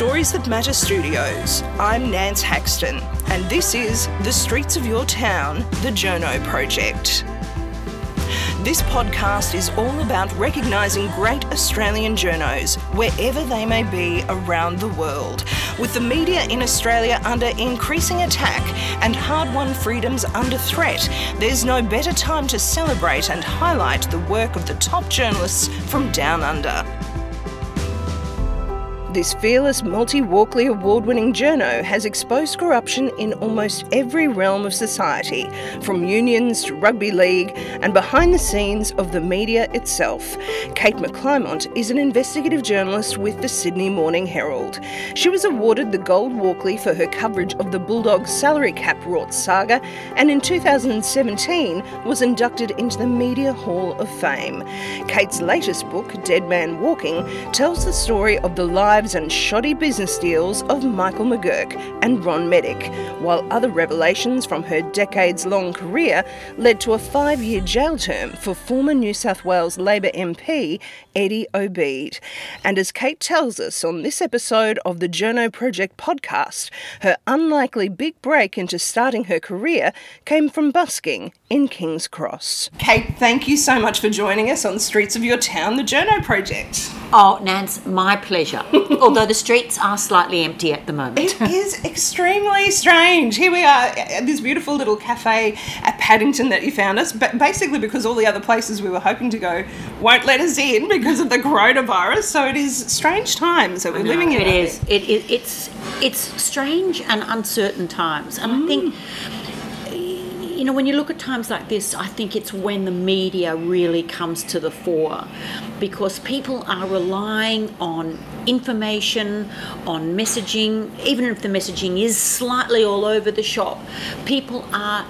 Stories That Matter Studios. I'm Nance Haxton, and this is The Streets of Your Town, the Journo Project. This podcast is all about recognising great Australian journos wherever they may be around the world. With the media in Australia under increasing attack and hard won freedoms under threat, there's no better time to celebrate and highlight the work of the top journalists from down under. This fearless multi Walkley award winning journo has exposed corruption in almost every realm of society, from unions to rugby league and behind the scenes of the media itself. Kate McClymont is an investigative journalist with the Sydney Morning Herald. She was awarded the Gold Walkley for her coverage of the Bulldogs salary cap rort saga and in 2017 was inducted into the Media Hall of Fame. Kate's latest book, Dead Man Walking, tells the story of the lives and shoddy business deals of Michael McGurk and Ron Medich, while other revelations from her decades long career led to a five year jail term for former New South Wales Labor MP Eddie Obeid. And as Kate tells us on this episode of the Journo Project podcast, her unlikely big break into starting her career came from busking in King's Cross. Kate, thank you so much for joining us on the streets of your town, the Journo Project. Oh, Nance, my pleasure. Although the streets are slightly empty at the moment. It is extremely strange. Here we are at this beautiful little cafe at Paddington that you found us, but basically because all the other places we were hoping to go won't let us in because of the coronavirus. So it is strange times that we're living in. It is. It, it, it's it's strange and uncertain times, and I mm. think you know, when you look at times like this, I think it's when the media really comes to the fore because people are relying on information, on messaging, even if the messaging is slightly all over the shop. People are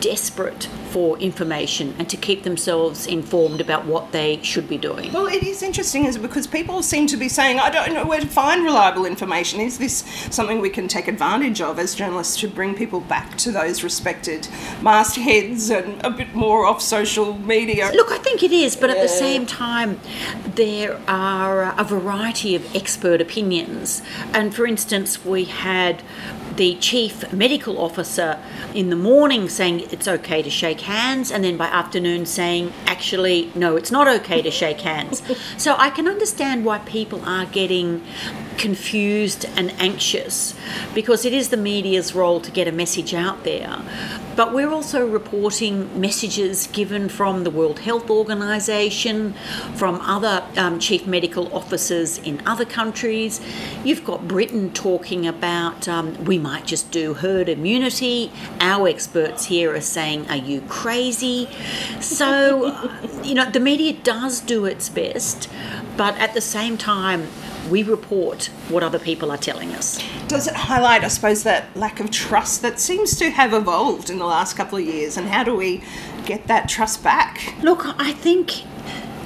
desperate for information and to keep themselves informed about what they should be doing. Well, it is interesting is because people seem to be saying, I don't know where to find reliable information. Is this something we can take advantage of as journalists to bring people back to those respected mastheads and a bit more off social media? Look, I think it is, but yeah. at the same time, there are a variety of expert opinions. And for instance, we had the chief medical officer in the morning saying it's okay to shake hands, and then by afternoon saying, actually, no, it's not okay to shake hands. so I can understand why people are getting confused and anxious because it is the media's role to get a message out there. But we're also reporting messages given from the World Health Organization, from other um, chief medical officers in other countries. You've got Britain talking about um, we might just do herd immunity. Our experts here are saying, Are you crazy? So, you know, the media does do its best, but at the same time, we report what other people are telling us. Does it highlight, I suppose, that lack of trust that seems to have evolved in the last couple of years, and how do we get that trust back? Look, I think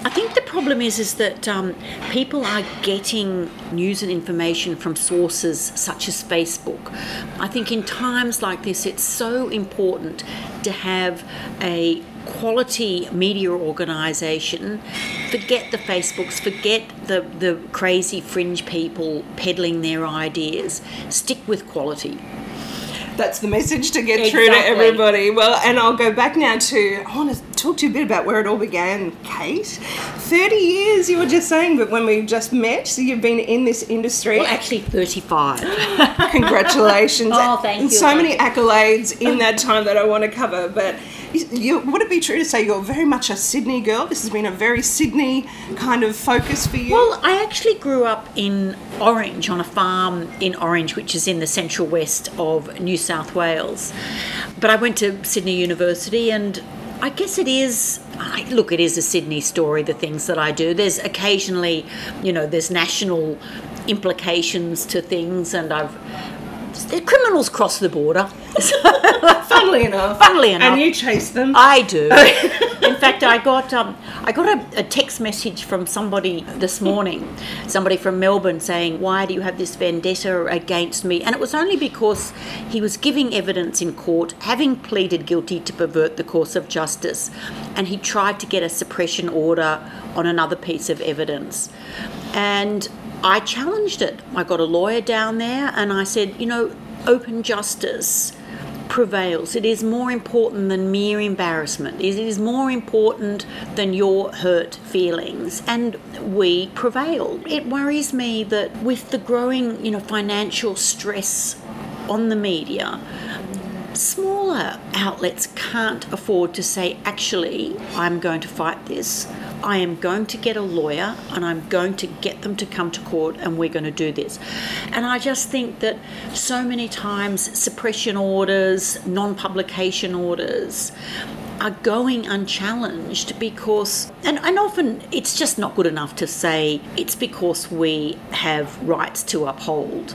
I think the problem is is that um, people are getting news and information from sources such as Facebook. I think in times like this, it's so important to have a quality media organisation. Forget the Facebooks, forget the, the crazy fringe people peddling their ideas. Stick with quality that's the message to get exactly. through to everybody. Well, and I'll go back now to I want to talk to you a bit about where it all began, Kate. Thirty years, you were just saying, but when we just met, so you've been in this industry. Well, actually, thirty-five. Congratulations! oh, thank and you. So many accolades in that time that I want to cover, but. You, would it be true to say you're very much a Sydney girl? This has been a very Sydney kind of focus for you. Well, I actually grew up in Orange on a farm in Orange, which is in the central west of New South Wales. But I went to Sydney University and I guess it is. I, look, it is a Sydney story. The things that I do. There's occasionally, you know, there's national implications to things, and I've criminals cross the border. funnily enough. Funnily enough. And you chase them. I do. In fact, I got um, I got a, a, text message from somebody this morning, somebody from Melbourne saying, "Why do you have this vendetta against me?" And it was only because he was giving evidence in court, having pleaded guilty to pervert the course of justice, and he tried to get a suppression order on another piece of evidence, and I challenged it. I got a lawyer down there and I said, you know, open justice prevails. It is more important than mere embarrassment. It is more important than your hurt feelings. And we prevail. It worries me that with the growing, you know, financial stress on the media, smaller outlets can't afford to say, actually, I'm going to fight this. I am going to get a lawyer and I'm going to get them to come to court and we're going to do this. And I just think that so many times suppression orders, non publication orders, are going unchallenged because, and, and often it's just not good enough to say it's because we have rights to uphold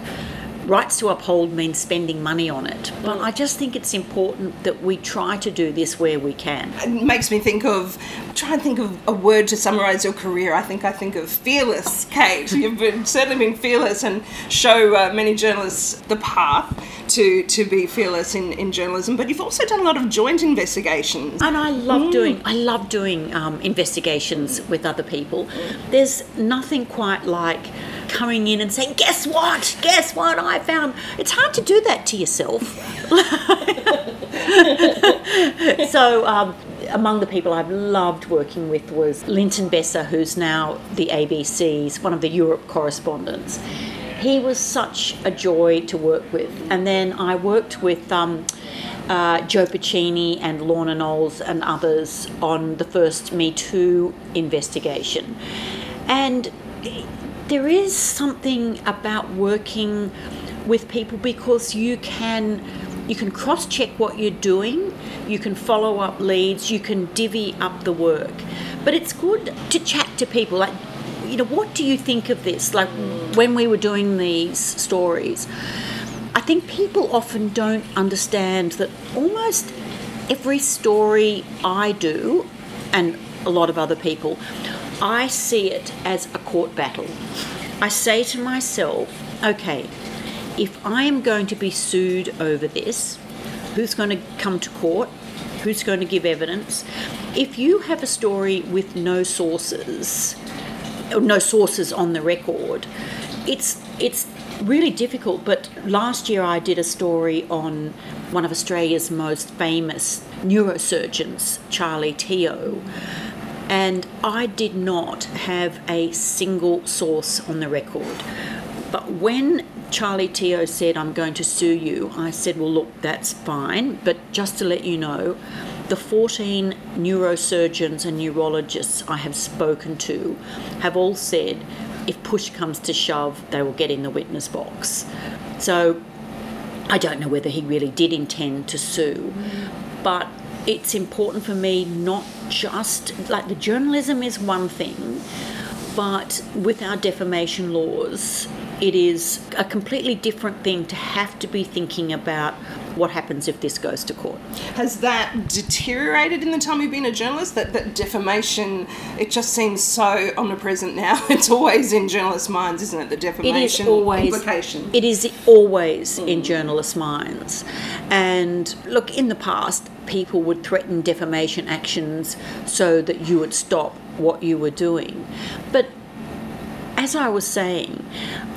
rights to uphold means spending money on it. But I just think it's important that we try to do this where we can. It makes me think of, try and think of a word to summarise your career. I think I think of fearless, Kate. You've been, certainly been fearless and show uh, many journalists the path to, to be fearless in, in journalism. But you've also done a lot of joint investigations. And I love mm. doing, I love doing um, investigations with other people. There's nothing quite like coming in and saying, Guess what? Guess what I found? It's hard to do that to yourself. so, um, among the people I've loved working with was Linton Besser, who's now the ABC's one of the Europe correspondents. He was such a joy to work with. And then I worked with um, uh, Jo Puccini and Lorna Knowles and others on the first Me Too investigation. And there is something about working with people because you can you can cross check what you're doing you can follow up leads you can divvy up the work. But it's good to chat to people like you know what do you think of this? Like when we were doing these stories i think people often don't understand that almost every story i do and a lot of other people I see it as a court battle. I say to myself, okay, if I am going to be sued over this, who's going to come to court? Who's going to give evidence? If you have a story with no sources, no sources on the record, it's it's really difficult. But last year I did a story on one of Australia's most famous neurosurgeons, Charlie Teo and I did not have a single source on the record. But when Charlie Teo said, I'm going to sue you, I said, Well, look, that's fine, but just to let you know, the 14 neurosurgeons and neurologists I have spoken to have all said if push comes to shove, they will get in the witness box. So I don't know whether he really did intend to sue, mm. but it's important for me not just like the journalism is one thing, but with our defamation laws, it is a completely different thing to have to be thinking about what happens if this goes to court. Has that deteriorated in the time you've been a journalist? That, that defamation, it just seems so omnipresent now. It's always in journalists' minds, isn't it? The defamation it is always, implication. It is always mm. in journalists' minds. And look, in the past, people would threaten defamation actions so that you would stop what you were doing. But as I was saying,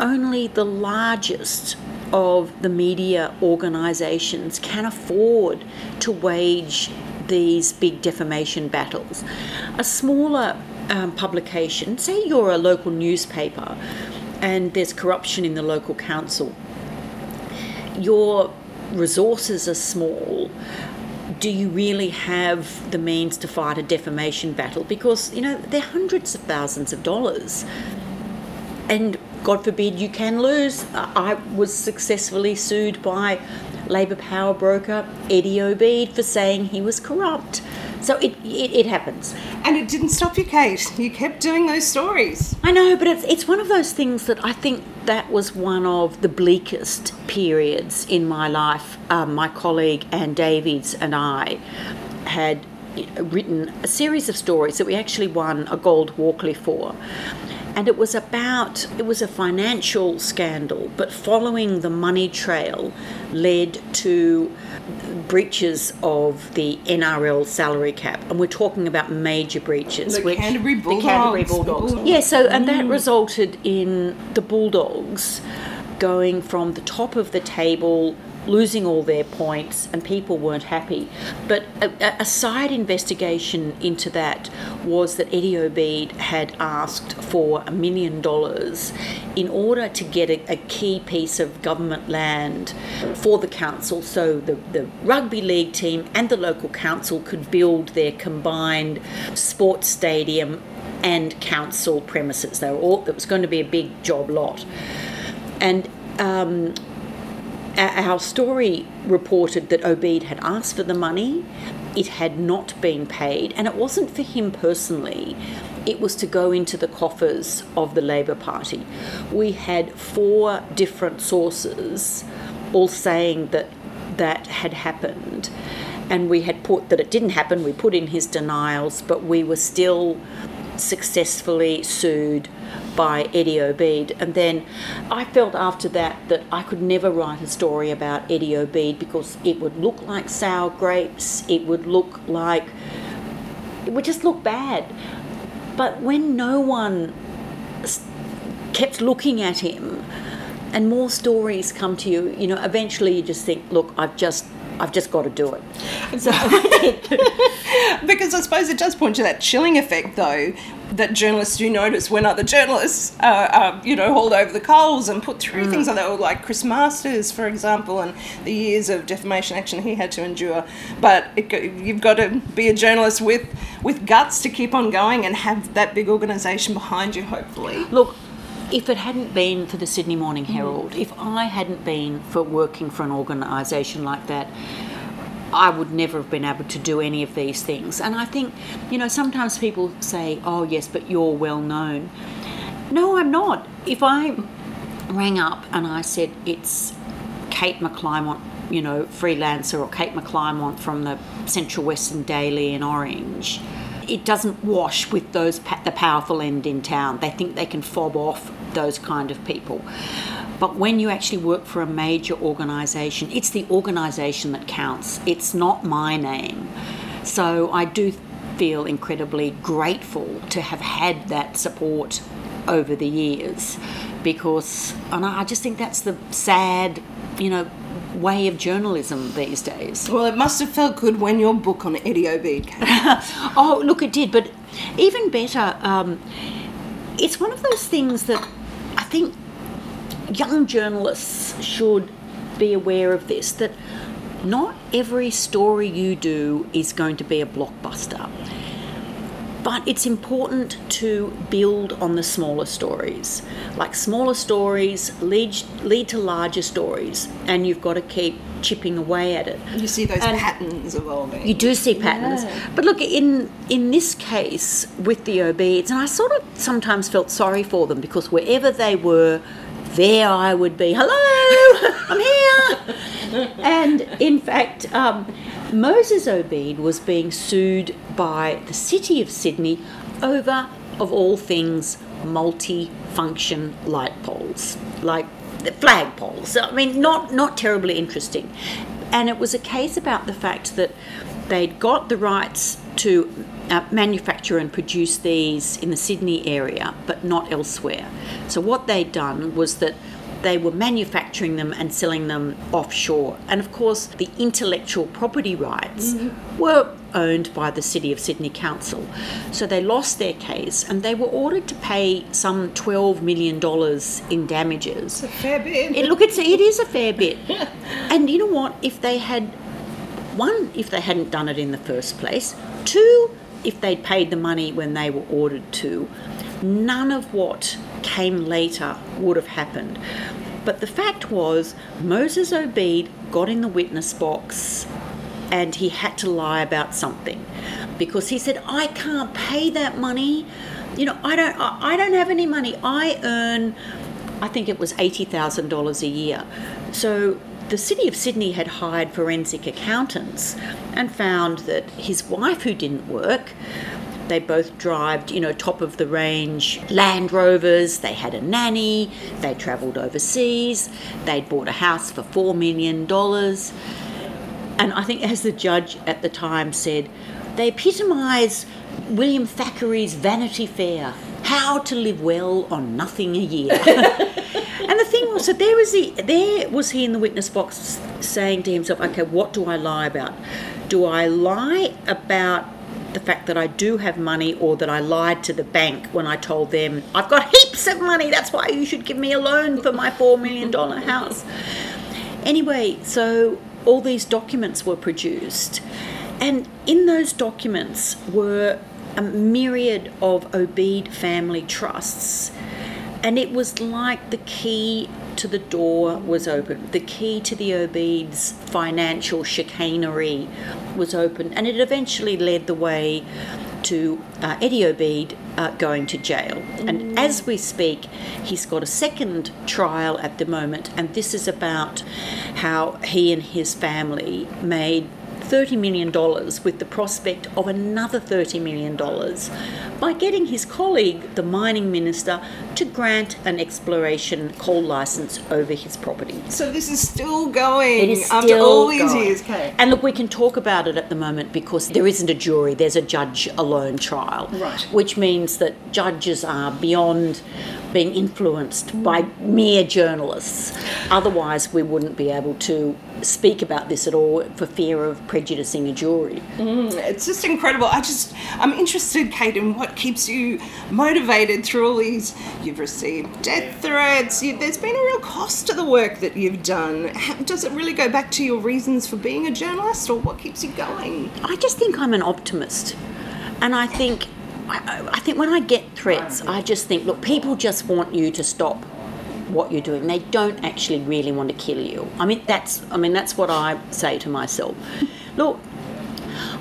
only the largest of the media organisations can afford to wage these big defamation battles. A smaller um, publication, say you're a local newspaper and there's corruption in the local council, your resources are small. Do you really have the means to fight a defamation battle? Because, you know, they're hundreds of thousands of dollars. And God forbid you can lose. I was successfully sued by Labor power broker Eddie Obeid for saying he was corrupt. So it, it, it, happens. And it didn't stop you, Kate. You kept doing those stories. I know, but it's, it's one of those things that I think that was one of the bleakest periods in my life. Um, my colleague Anne Davies and I had written a series of stories that we actually won a gold Walkley for and it was about it was a financial scandal but following the money trail led to breaches of the NRL salary cap and we're talking about major breaches The which Canterbury the Canterbury Bulldogs. Bulldogs Bulldogs. yeah so and that mm. resulted in the Bulldogs going from the top of the table losing all their points and people weren't happy. But a, a side investigation into that was that Eddie Obeid had asked for a million dollars in order to get a, a key piece of government land for the council so the, the rugby league team and the local council could build their combined sports stadium and council premises. They were all it was going to be a big job lot. And um, our story reported that Obeid had asked for the money, it had not been paid, and it wasn't for him personally, it was to go into the coffers of the Labour Party. We had four different sources all saying that that had happened. And we had put that it didn't happen, we put in his denials, but we were still successfully sued by Eddie Obeid. And then I felt after that that I could never write a story about Eddie Obeid because it would look like sour grapes, it would look like, it would just look bad. But when no one kept looking at him and more stories come to you, you know, eventually you just think, look, I've just. I've just got to do it. So I did. Because I suppose it does point to that chilling effect, though, that journalists do notice when other journalists, uh, uh, you know, hauled over the coals and put through things like that, or like Chris Masters, for example, and the years of defamation action he had to endure. But it, you've got to be a journalist with with guts to keep on going and have that big organisation behind you, hopefully. Look, if it hadn't been for the Sydney Morning Herald, if I hadn't been for working for an organisation like that, I would never have been able to do any of these things. And I think, you know, sometimes people say, oh, yes, but you're well known. No, I'm not. If I rang up and I said it's Kate McClymont, you know, freelancer, or Kate McClymont from the Central Western Daily in Orange, it doesn't wash with those the powerful end in town. They think they can fob off those kind of people. But when you actually work for a major organisation, it's the organisation that counts. It's not my name. So I do feel incredibly grateful to have had that support over the years because and I just think that's the sad, you know, way of journalism these days. Well, it must have felt good when your book on Eddie Obeid came. Oh, look, it did, but even better, um, it's one of those things that I think young journalists should be aware of this that not every story you do is going to be a blockbuster. But it's important to build on the smaller stories. Like smaller stories lead, lead to larger stories, and you've got to keep chipping away at it. You see those And- patterns evolving. You do see patterns, but look in in this case with the Obeids, and I sort of sometimes felt sorry for them because wherever they were, there I would be. Hello, I'm here. and in fact, um, Moses Obeid was being sued by the city of Sydney over, of all things, multi-function light poles, like the flag poles. I mean, not not terribly interesting. And it was a case about the fact that they'd got the rights to uh, manufacture and produce these in the Sydney area, but not elsewhere. So what they'd done was that they were manufacturing them and selling them offshore. And of course, the intellectual property rights were owned by the City of Sydney Council. So they lost their case and they were ordered to pay some $12 million in damages. It's a Fair bit. It, look, it's, it is a fair bit. and you know what? If they had, one, if they hadn't done it in the first place, two, if they'd paid the money when they were ordered to, none of what came later would have happened. But the fact was, Moses Obeid got in the witness box and he had to lie about something because he said, I can't pay that money. You know, I don't, I I don't have any money. I earn I think it was $80,000 a year. So the City of Sydney had hired forensic accountants and found that his wife, who didn't work, They both drive, you know, top of the range Land Rovers. They had a nanny. They travelled overseas. They'd bought a house for $4 million. And I think, as the judge at the time said, they epitomise William Thackeray's Vanity Fair how to live well on nothing a year. and the thing was, so there was he, there was he in the witness box saying to himself, okay, what do I lie about? Do I lie about the fact that I do have money or that I lied to the bank when I told them I've got heaps of money, that's why you should give me a loan for my $4 million house. Anyway, so all these documents were produced, and in those documents were a myriad of Obeid family trusts, and it was like the key to the door was open. The key to the Obeids' financial chicanery was open, and it eventually led the way to uh, Eddie Obeid uh, going to jail. Mm. And as we speak, he's got a second trial at the moment, and this is about how he and his family made $30 million with the prospect of another $30 million by getting his colleague, the mining minister, to grant an exploration coal license over his property. So this is still going it is after still all these going. years, Kate. And look, we can talk about it at the moment because there isn't a jury, there's a judge alone trial. Right. Which means that judges are beyond being influenced by mere journalists. Otherwise, we wouldn't be able to speak about this at all for fear of prejudicing a jury. Mm, it's just incredible. I just, I'm interested, Kate, in what keeps you motivated through all these. You've received death threats. You, there's been a real cost to the work that you've done. How, does it really go back to your reasons for being a journalist, or what keeps you going? I just think I'm an optimist, and I think I, I think when I get threats, I just think, look, people just want you to stop what you're doing. They don't actually really want to kill you. I mean, that's I mean that's what I say to myself. Look,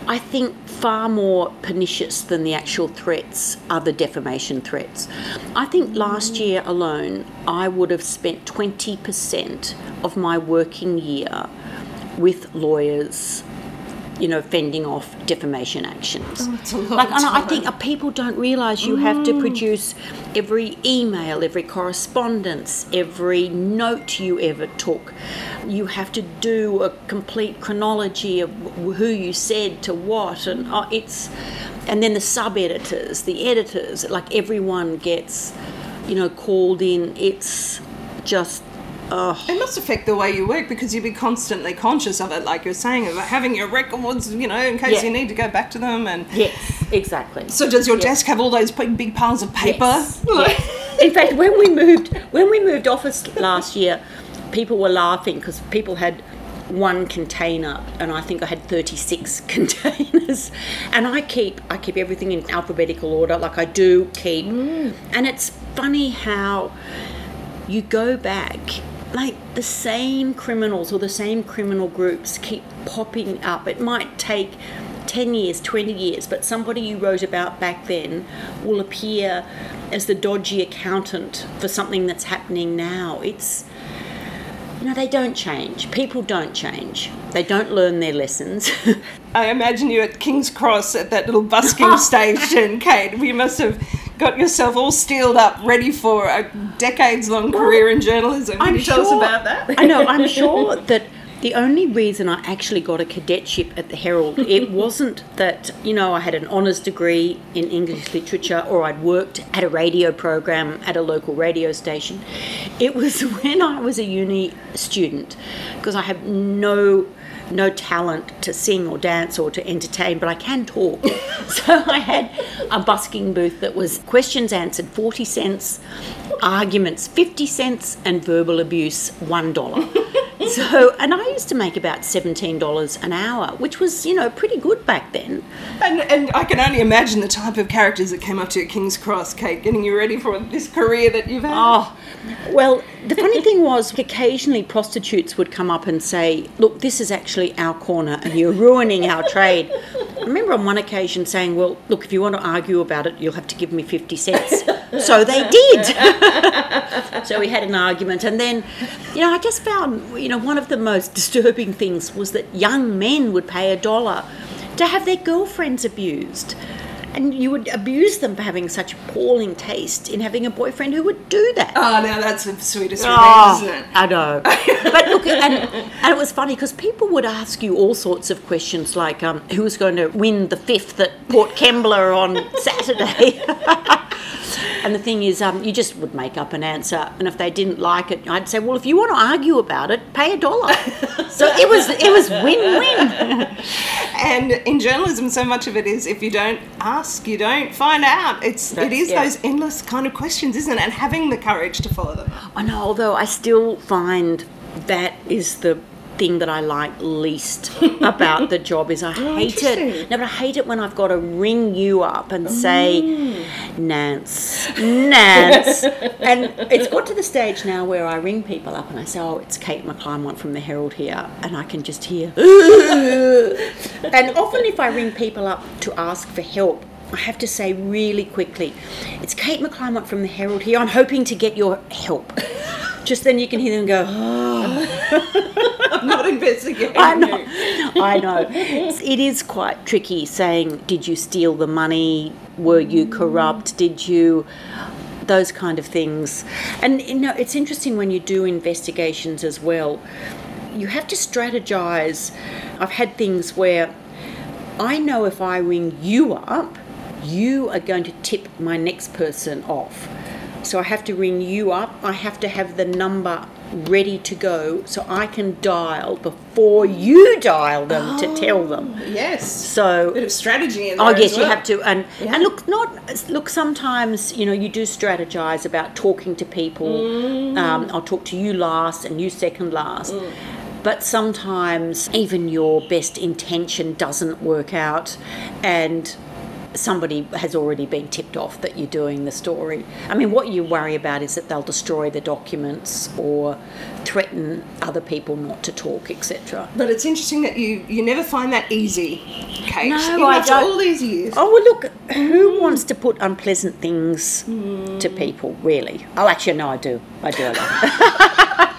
I think far more pernicious than the actual threats are the defamation threats. I think last year alone, I would have spent 20% of my working year with lawyers, you know, fending off defamation actions. Lot Like, and I think people don't realise you have to produce every email, every correspondence, every note you ever took. You have to do a complete chronology of who you said to what, and uh, it's, and then the sub editors, the editors, like everyone gets, you know, called in. It's just, oh. It must affect the way you work because you'd be constantly conscious of it, like you're saying, of having your records, you know, in case Yeah. you need to go back to them. And Yes, exactly. so, does your Yeah. desk have all those big, big piles of paper? Yes, yes. In fact, when we moved when we moved office last year, people were laughing because people had one container and I think I had 36 containers and I keep I keep everything in alphabetical order like I do keep mm. and it's funny how you go back like the same criminals or the same criminal groups keep popping up. It might take 10 years 20 years but somebody you wrote about back then will appear as the dodgy accountant for something that's happening now. It's you know they don't change. People don't change. They don't learn their lessons. I imagine you at King's Cross at that little busking station, Kate. We must have got yourself all steeled up, ready for a decades long career in journalism. Can you tell us about that? I know. I'm sure that the only reason I actually got a cadetship at the Herald, it wasn't that you know I had an honours degree in English literature or I'd worked at a radio program at a local radio station. It was when I was a uni student because I have no no talent to sing or dance or to entertain, but I can talk. so I had a busking booth that was questions answered 40 cents, arguments 50 cents, and verbal abuse $1. so, and I used to make about $17 an hour, which was, you know, pretty good back then. And, and I can only imagine the type of characters that came up to King's Cross, Kate, getting you ready for this career that you've had. Oh, well, the funny thing was, occasionally prostitutes would come up and say, Look, this is actually our corner and you're ruining our trade. I remember on one occasion saying, Well, look, if you want to argue about it, you'll have to give me 50 cents. So they did. so we had an argument. And then, you know, I just found, you know, one of the most disturbing things was that young men would pay a dollar to have their girlfriends abused. and you would abuse them for having such appalling taste in having a boyfriend who would do that. Oh, now that's the sweetest Oh, isn't it? I know. but look, and, and it was funny because people would ask you all sorts of questions like um, who was going to win the fifth at Port Kembla on Saturday. and the thing is, um, you just would make up an answer, and if they didn't like it, I'd say, well, if you want to argue about it, pay a dollar. so it was it was win win. And in journalism, so much of it is if you don't ask, you don't find out. It's it That's- is yeah. those endless kind of questions, isn't it? And having the courage to follow them. I know, although I still find that is the thing that I like least about the job is I oh, hate it. No, but I hate it when I've got to ring you up and say, mm. Nance, Nance. and it's got to the stage now where I ring people up and I say, oh, it's Kate McClymont from the Herald here. And I can just hear, and often if I ring people up to ask for help, I have to say really quickly, it's Kate McClymont from the Herald here. I'm hoping to get your help. Just then you can hear them go, oh, I'm not investigating. I you. know. I know. It is quite tricky saying, did you steal the money? Were you corrupt? Did you. Those kind of things. And, you know, it's interesting when you do investigations as well. You have to strategize. I've had things where I know if I ring you up, you are going to tip my next person off. So I have to ring you up. I have to have the number ready to go so I can dial before you dial them to tell them. Yes. So bit of strategy in there. Oh yes, you have to, and Yeah. and look, not look. Sometimes you know you do strategize about talking to people. Mm. Um, I'll talk to you last and you second last. Mm. But sometimes even your best intention doesn't work out, and somebody has already been tipped off that you're doing the story. I mean, what you worry about is that they'll destroy the documents or threaten other people not to talk, etc. But it's interesting that you you never find that easy, Kate. No, I don't. all these years. Oh well, look, who wants to put unpleasant things to people? Really? Oh, actually, no, I do. I do. Love it.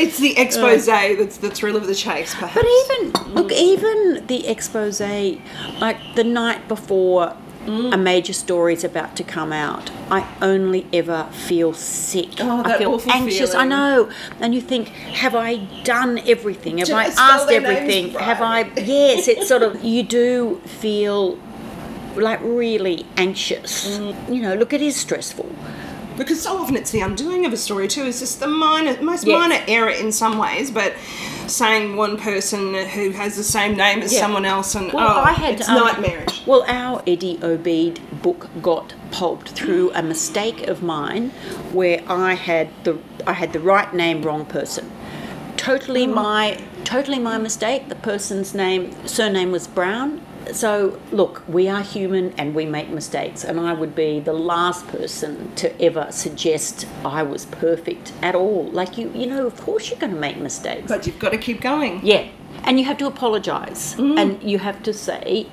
It's the expose that's the thrill of the chase, perhaps. But even look, even the expose, like the night before a major story is about to come out, I only ever feel sick. Oh, I feel awful anxious. I know, and you think, have I done everything? Have Did I I asked everything? Have I? Yes, it's sort of you do feel like really anxious. Mm. You know, look, it is stressful. Because so often it's the undoing of a story too. It's just the minor, most Yes. minor error in some ways, but saying one person who has the same name as Yeah. someone else, and Well, oh, I had it's um, nightmarish. Well, our Eddie Obeid book got pulped through a mistake of mine, where I had the I had the right name, wrong person. Totally my totally my mistake. The person's name surname was Brown. So look, we are human and we make mistakes, and I would be the last person to ever suggest I was perfect at all. Like you, you know, of course you're going to make mistakes. But you've got to keep going. Yeah. And you have to apologise. Mm. And you have to say,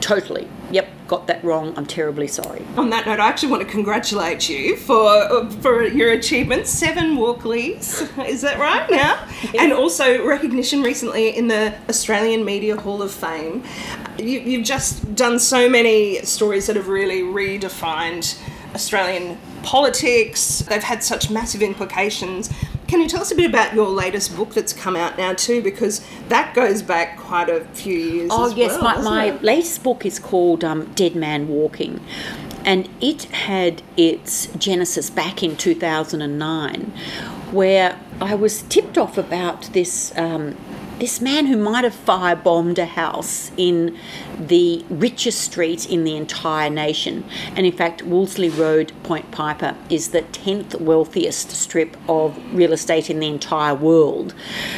totally, yep, got that wrong. I'm terribly sorry. On that note, I actually want to congratulate you for for your achievements. Seven Walkleys, is that right now? And also recognition recently in the Australian Media Hall of Fame. You, you've just done so many stories that have really redefined Australian politics. They've had such massive implications. Can you tell us a bit about your latest book that's come out now too? Because that goes back quite a few years. Oh, as yes, well, my, my latest book is called um, Dead Man Walking. And it had its genesis back in 2009, where I was tipped off about this. Um, this man who might have firebombed a house in the richest street in the entire nation. And in fact, Wolseley Road, Point Piper, is the 10th wealthiest strip of real estate in the entire world.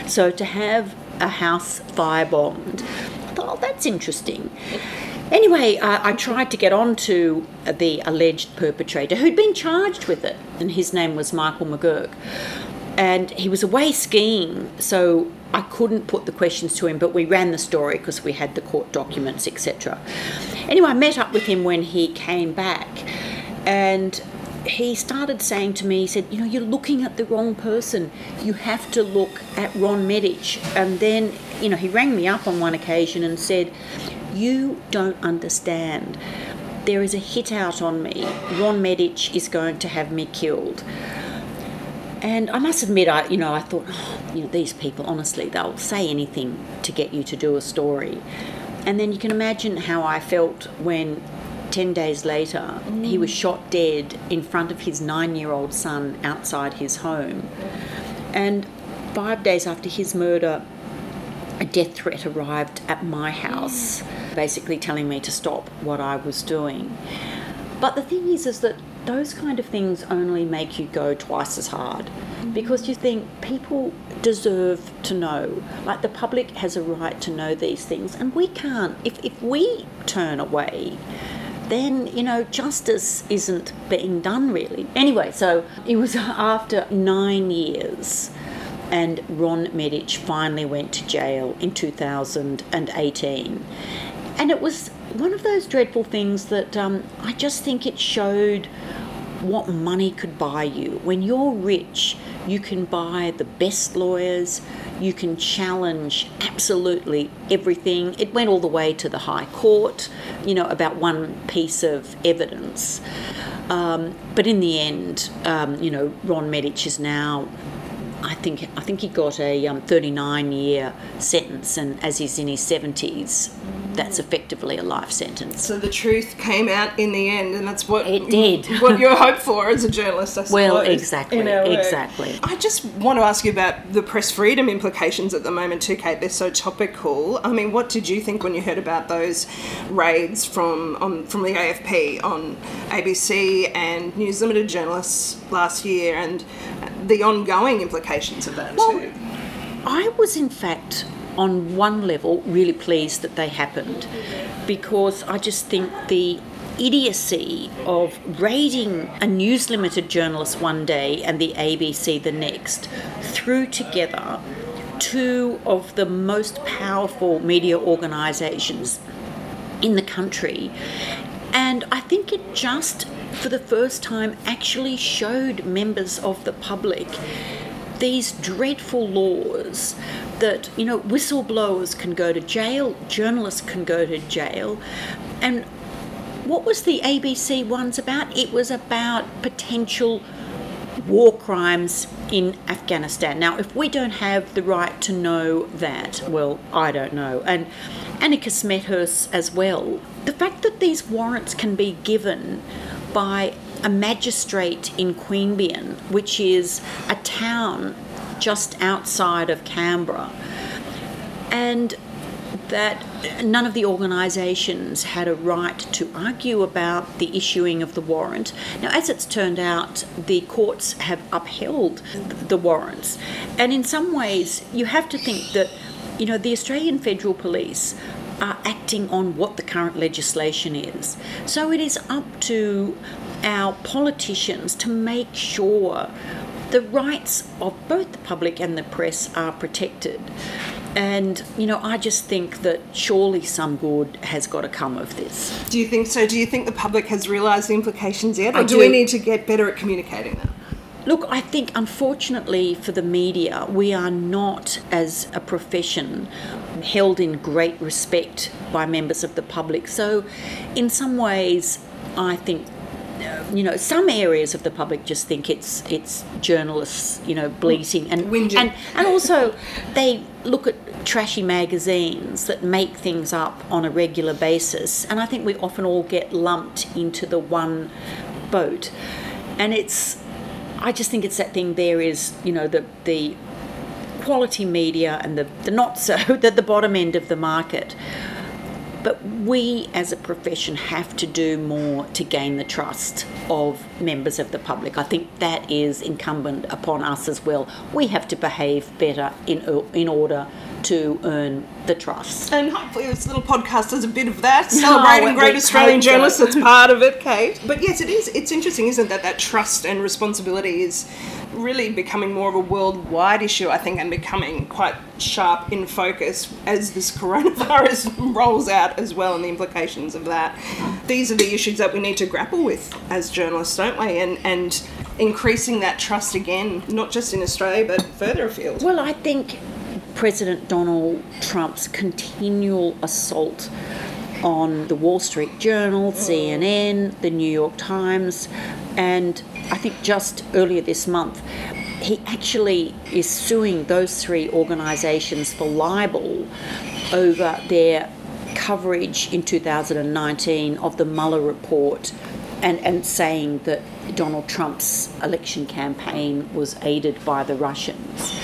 So to have a house firebombed, I thought, oh, that's interesting. Anyway, uh, I tried to get on to the alleged perpetrator who'd been charged with it, and his name was Michael McGurk. And he was away skiing, so I couldn't put the questions to him, but we ran the story because we had the court documents, etc. Anyway, I met up with him when he came back, and he started saying to me, he said, You know, you're looking at the wrong person. You have to look at Ron Medich. And then, you know, he rang me up on one occasion and said, You don't understand. There is a hit out on me. Ron Medich is going to have me killed. And I must admit, I you know I thought, oh, you know, these people honestly, they'll say anything to get you to do a story. And then you can imagine how I felt when 10 days later mm. he was shot dead in front of his nine year old son outside his home. And five days after his murder, a death threat arrived at my house, basically telling me to stop what I was doing. But the thing is, is that those kind of things only make you go twice as hard because you think people deserve to know. Like the public has a right to know these things, and we can't. If, if we turn away, then, you know, justice isn't being done really. Anyway, so it was after nine years and Ron Medich finally went to jail in 2018. And it was one of those dreadful things that um, I just think it showed what money could buy you. When you're rich, you can buy the best lawyers, you can challenge absolutely everything. It went all the way to the High Court, you know, about one piece of evidence. Um, but in the end, um, you know, Ron Medich is now I think I think he got a um, 39 year sentence, and as he's in his 70s, that's effectively a life sentence. So the truth came out in the end, and that's what it did. what you hope for as a journalist, I suppose. Well, exactly, exactly. I just want to ask you about the press freedom implications at the moment too, Kate. They're so topical. I mean, what did you think when you heard about those raids from on from the AFP on ABC and News Limited journalists last year, and the ongoing implications of that well, too. I was, in fact, on one level, really pleased that they happened because I just think the idiocy of raiding a News Limited journalist one day and the ABC the next threw together two of the most powerful media organisations in the country. And I think it just for the first time, actually showed members of the public these dreadful laws that, you know, whistleblowers can go to jail, journalists can go to jail. And what was the ABC ones about? It was about potential war crimes in Afghanistan. Now, if we don't have the right to know that, well, I don't know. And Annika Smethurst as well. The fact that these warrants can be given by a magistrate in Queanbeyan, which is a town just outside of Canberra. And that none of the organisations had a right to argue about the issuing of the warrant. Now, as it's turned out, the courts have upheld the warrants. And in some ways, you have to think that, you know, the Australian Federal Police are acting on what the current legislation is. So it is up to our politicians to make sure the rights of both the public and the press are protected. And, you know, I just think that surely some good has got to come of this. Do you think so? Do you think the public has realised the implications yet? Or do. do we need to get better at communicating that? Look, I think unfortunately for the media, we are not, as a profession, held in great respect by members of the public. So, in some ways, I think you know, some areas of the public just think it's it's journalists, you know, bleating and Whinging. and and also they look at trashy magazines that make things up on a regular basis, and I think we often all get lumped into the one boat, and it's I just think it's that thing there is, you know, the, the quality media and the, the not so, the, the bottom end of the market. But we as a profession have to do more to gain the trust of members of the public. I think that is incumbent upon us as well. We have to behave better in, in order to earn the trust. And hopefully this little podcast does a bit of that, celebrating no, great Australian journalists. That's part of it, Kate. But yes, it is. It's interesting, isn't it, that that trust and responsibility is really becoming more of a worldwide issue, I think, and becoming quite sharp in focus as this coronavirus rolls out as well, and the implications of that. These are the issues that we need to grapple with as journalists, don't we? And and increasing that trust again, not just in Australia but further afield. Well, I think President Donald Trump's continual assault on the Wall Street Journal, CNN, the New York Times, and I think just earlier this month, he actually is suing those three organisations for libel over their coverage in 2019 of the Mueller report and, and saying that Donald Trump's election campaign was aided by the Russians.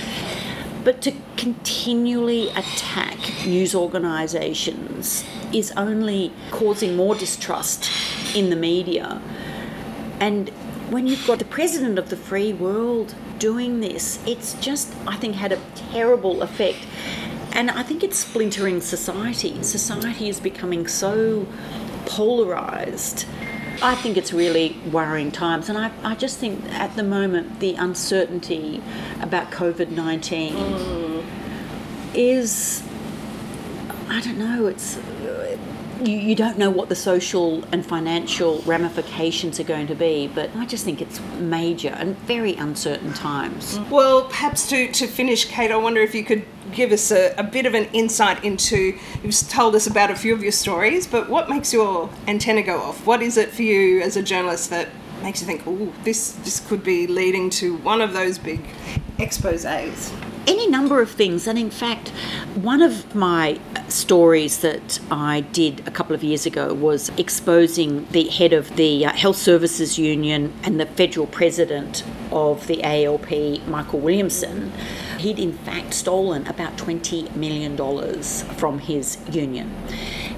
But to continually attack news organisations is only causing more distrust in the media. And when you've got the president of the free world doing this, it's just, I think, had a terrible effect. And I think it's splintering society. Society is becoming so polarised. I think it's really worrying times. And I, I just think at the moment, the uncertainty about COVID 19 mm. is, I don't know, it's you, you don't know what the social and financial ramifications are going to be, but I just think it's major and very uncertain times. Well, perhaps to, to finish, Kate, I wonder if you could give us a, a bit of an insight into you've told us about a few of your stories, but what makes your antenna go off? What is it for you as a journalist that makes you think, oh, this this could be leading to one of those big exposes? Any number of things. And in fact, one of my stories that I did a couple of years ago was exposing the head of the uh, Health Services Union and the federal president of the ALP, Michael Williamson. He'd in fact stolen about $20 million from his union.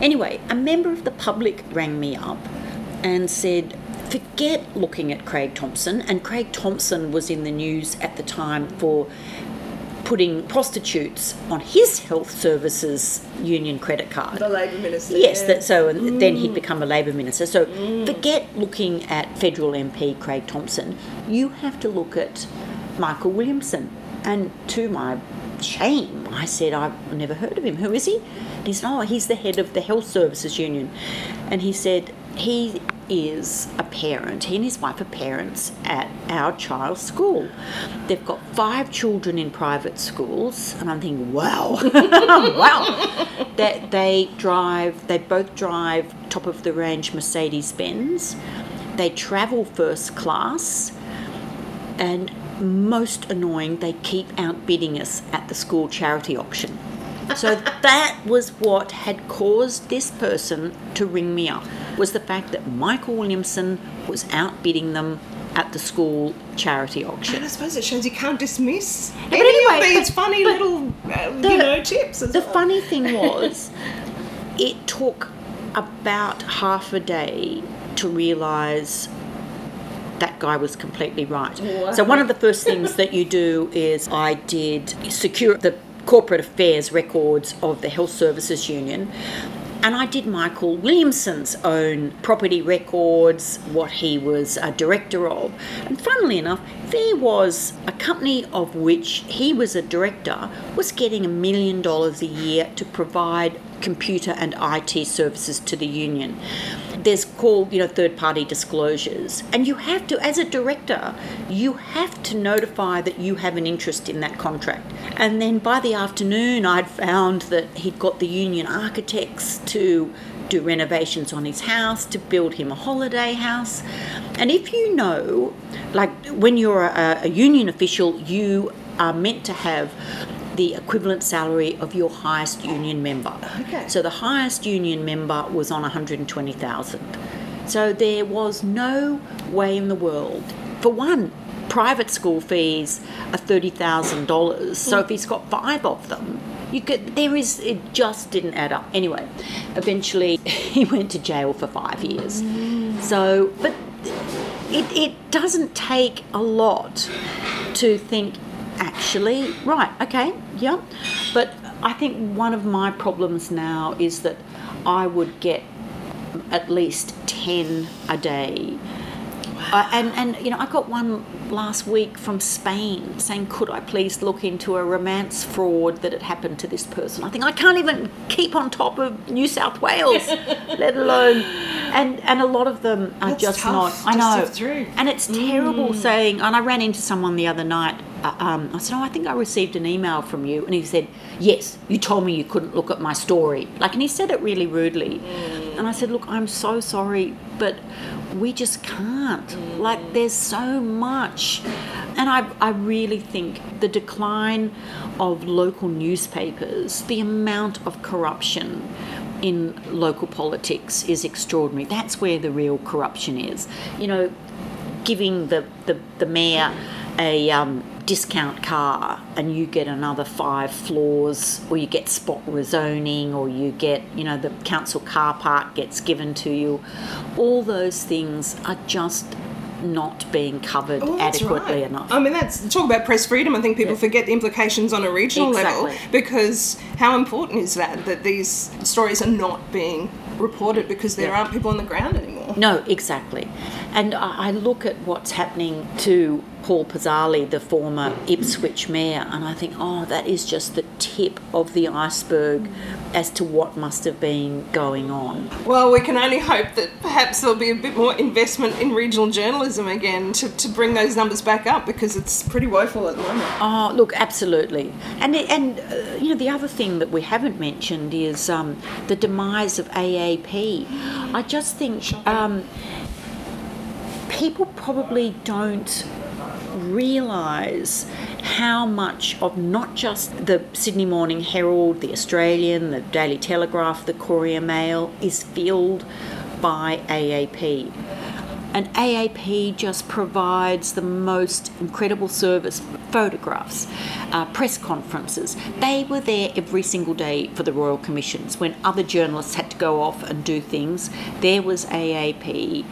Anyway, a member of the public rang me up and said, forget looking at Craig Thomson. And Craig Thomson was in the news at the time for putting prostitutes on his health services union credit card. The Labor Minister. Yes, yeah. that, so mm. then he'd become a Labor Minister. So mm. forget looking at federal MP Craig Thomson. You have to look at Michael Williamson. And to my shame, I said, I've never heard of him. Who is he? And he said, Oh, he's the head of the Health Services Union. And he said, He is a parent. He and his wife are parents at our child's school. They've got five children in private schools, and I'm thinking, wow, wow. That they drive, they both drive top of the range Mercedes Benz. They travel first class, and most annoying, they keep outbidding us at the school charity auction. So that was what had caused this person to ring me up was the fact that Michael Williamson was outbidding them at the school charity auction. And I suppose it shows you can't dismiss yeah, any anyway, of these funny little, uh, the, you know, tips. the well. funny thing was, it took about half a day to realise that guy was completely right. So one of the first things that you do is I did secure the corporate affairs records of the Health Services Union. And I did Michael Williamson's own property records, what he was a director of. And funnily enough, there was a company of which he was a director was getting a million dollars a year to provide computer and IT services to the union there's called you know third party disclosures. And you have to as a director you have to notify that you have an interest in that contract. And then by the afternoon i'd found that he'd got the union architects to do renovations on his house to build him a holiday house. And if you know like when you're a, a union official you are meant to have the equivalent salary of your highest union member. Okay. So the highest union member was on 120,000. So there was no way in the world. For one, private school fees are $30,000. So if he's got five of them, you could there is it just didn't add up. Anyway, eventually he went to jail for 5 years. Mm. So, but it, it doesn't take a lot to think actually, right, okay, yeah. But I think one of my problems now is that I would get at least 10 a day. Wow. Uh, and, and, you know, I got one last week from Spain saying, could I please look into a romance fraud that had happened to this person? I think I can't even keep on top of New South Wales, let alone. And, and a lot of them are That's just not. I know. And it's terrible mm. saying, and I ran into someone the other night um, I said, oh, I think I received an email from you. And he said, yes, you told me you couldn't look at my story. Like, and he said it really rudely. Mm. And I said, look, I'm so sorry, but we just can't. Mm. Like, there's so much. And I, I really think the decline of local newspapers, the amount of corruption in local politics is extraordinary. That's where the real corruption is. You know, giving the, the, the mayor a um, discount car and you get another five floors or you get spot rezoning or you get you know the council car park gets given to you all those things are just not being covered oh, adequately right. enough. I mean, that's talk about press freedom. I think people yeah. forget the implications on a regional exactly. level because how important is that that these stories are not being reported because there yeah. aren't people on the ground anymore. No, exactly. And I look at what's happening to Paul Pisasale, the former Ipswich mayor, and I think, oh, that is just the tip of the iceberg as to what must have been going on. Well, we can only hope that perhaps there'll be a bit more investment in regional journalism again to, to bring those numbers back up because it's pretty woeful at the moment. Oh, look, absolutely. And, and uh, you know, the other thing that we haven't mentioned is um, the demise of AAP. I just think um, people probably don't realise how much of not just the Sydney Morning Herald, the Australian, the Daily Telegraph, the Courier Mail is filled by AAP. And AAP just provides the most incredible service photographs, uh, press conferences. They were there every single day for the Royal Commissions. When other journalists had to go off and do things, there was AAP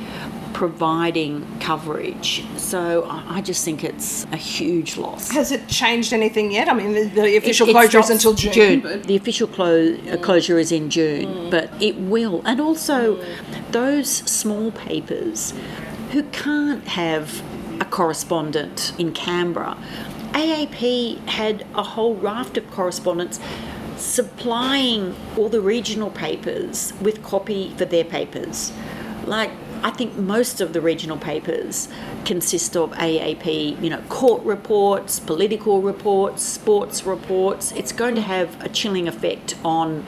providing coverage. So I just think it's a huge loss. Has it changed anything yet? I mean, the, the official it, closure is until June. June. But... The official clo- mm. closure is in June, mm. but it will. And also, mm. those small papers who can't have a correspondent in Canberra. AAP had a whole raft of correspondents supplying all the regional papers with copy for their papers. Like I think most of the regional papers consist of AAP, you know, court reports, political reports, sports reports. It's going to have a chilling effect on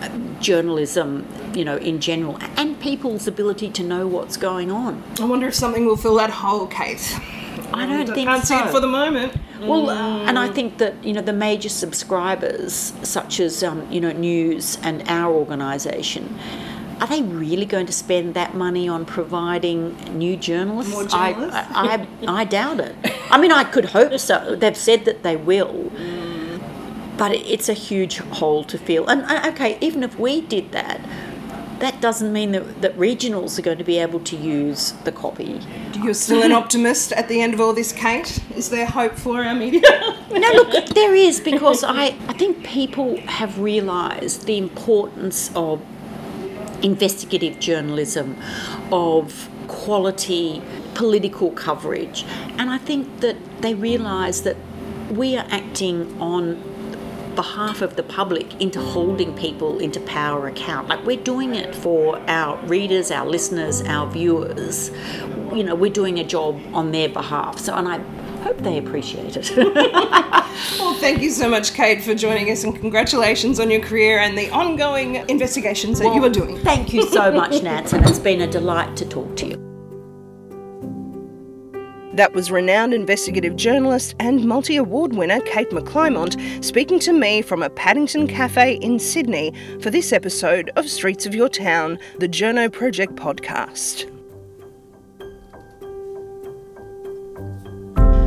uh, journalism, you know, in general, and people's ability to know what's going on. I wonder if something will fill that hole, Kate. I don't I think can't so. see it for the moment. Well, mm. and I think that you know the major subscribers, such as um, you know News and our organisation, are they really going to spend that money on providing new journalists? More journalists? I, I, I, doubt it. I mean, I could hope so. They've said that they will. Mm. But it's a huge hole to fill. And uh, okay, even if we did that, that doesn't mean that, that regionals are going to be able to use the copy. You're still an optimist at the end of all this, Kate? Is there hope for our media? no, look, there is because I, I think people have realised the importance of investigative journalism, of quality political coverage. And I think that they realise that we are acting on behalf of the public into holding people into power account. Like we're doing it for our readers, our listeners, our viewers. You know, we're doing a job on their behalf. So, and I hope they appreciate it. well, thank you so much, Kate, for joining us, and congratulations on your career and the ongoing investigations that well, you are doing. Thank you so much, Nance, and it's been a delight to talk to you. That was renowned investigative journalist and multi award winner Kate McClymont speaking to me from a Paddington cafe in Sydney for this episode of Streets of Your Town, the Journo Project podcast.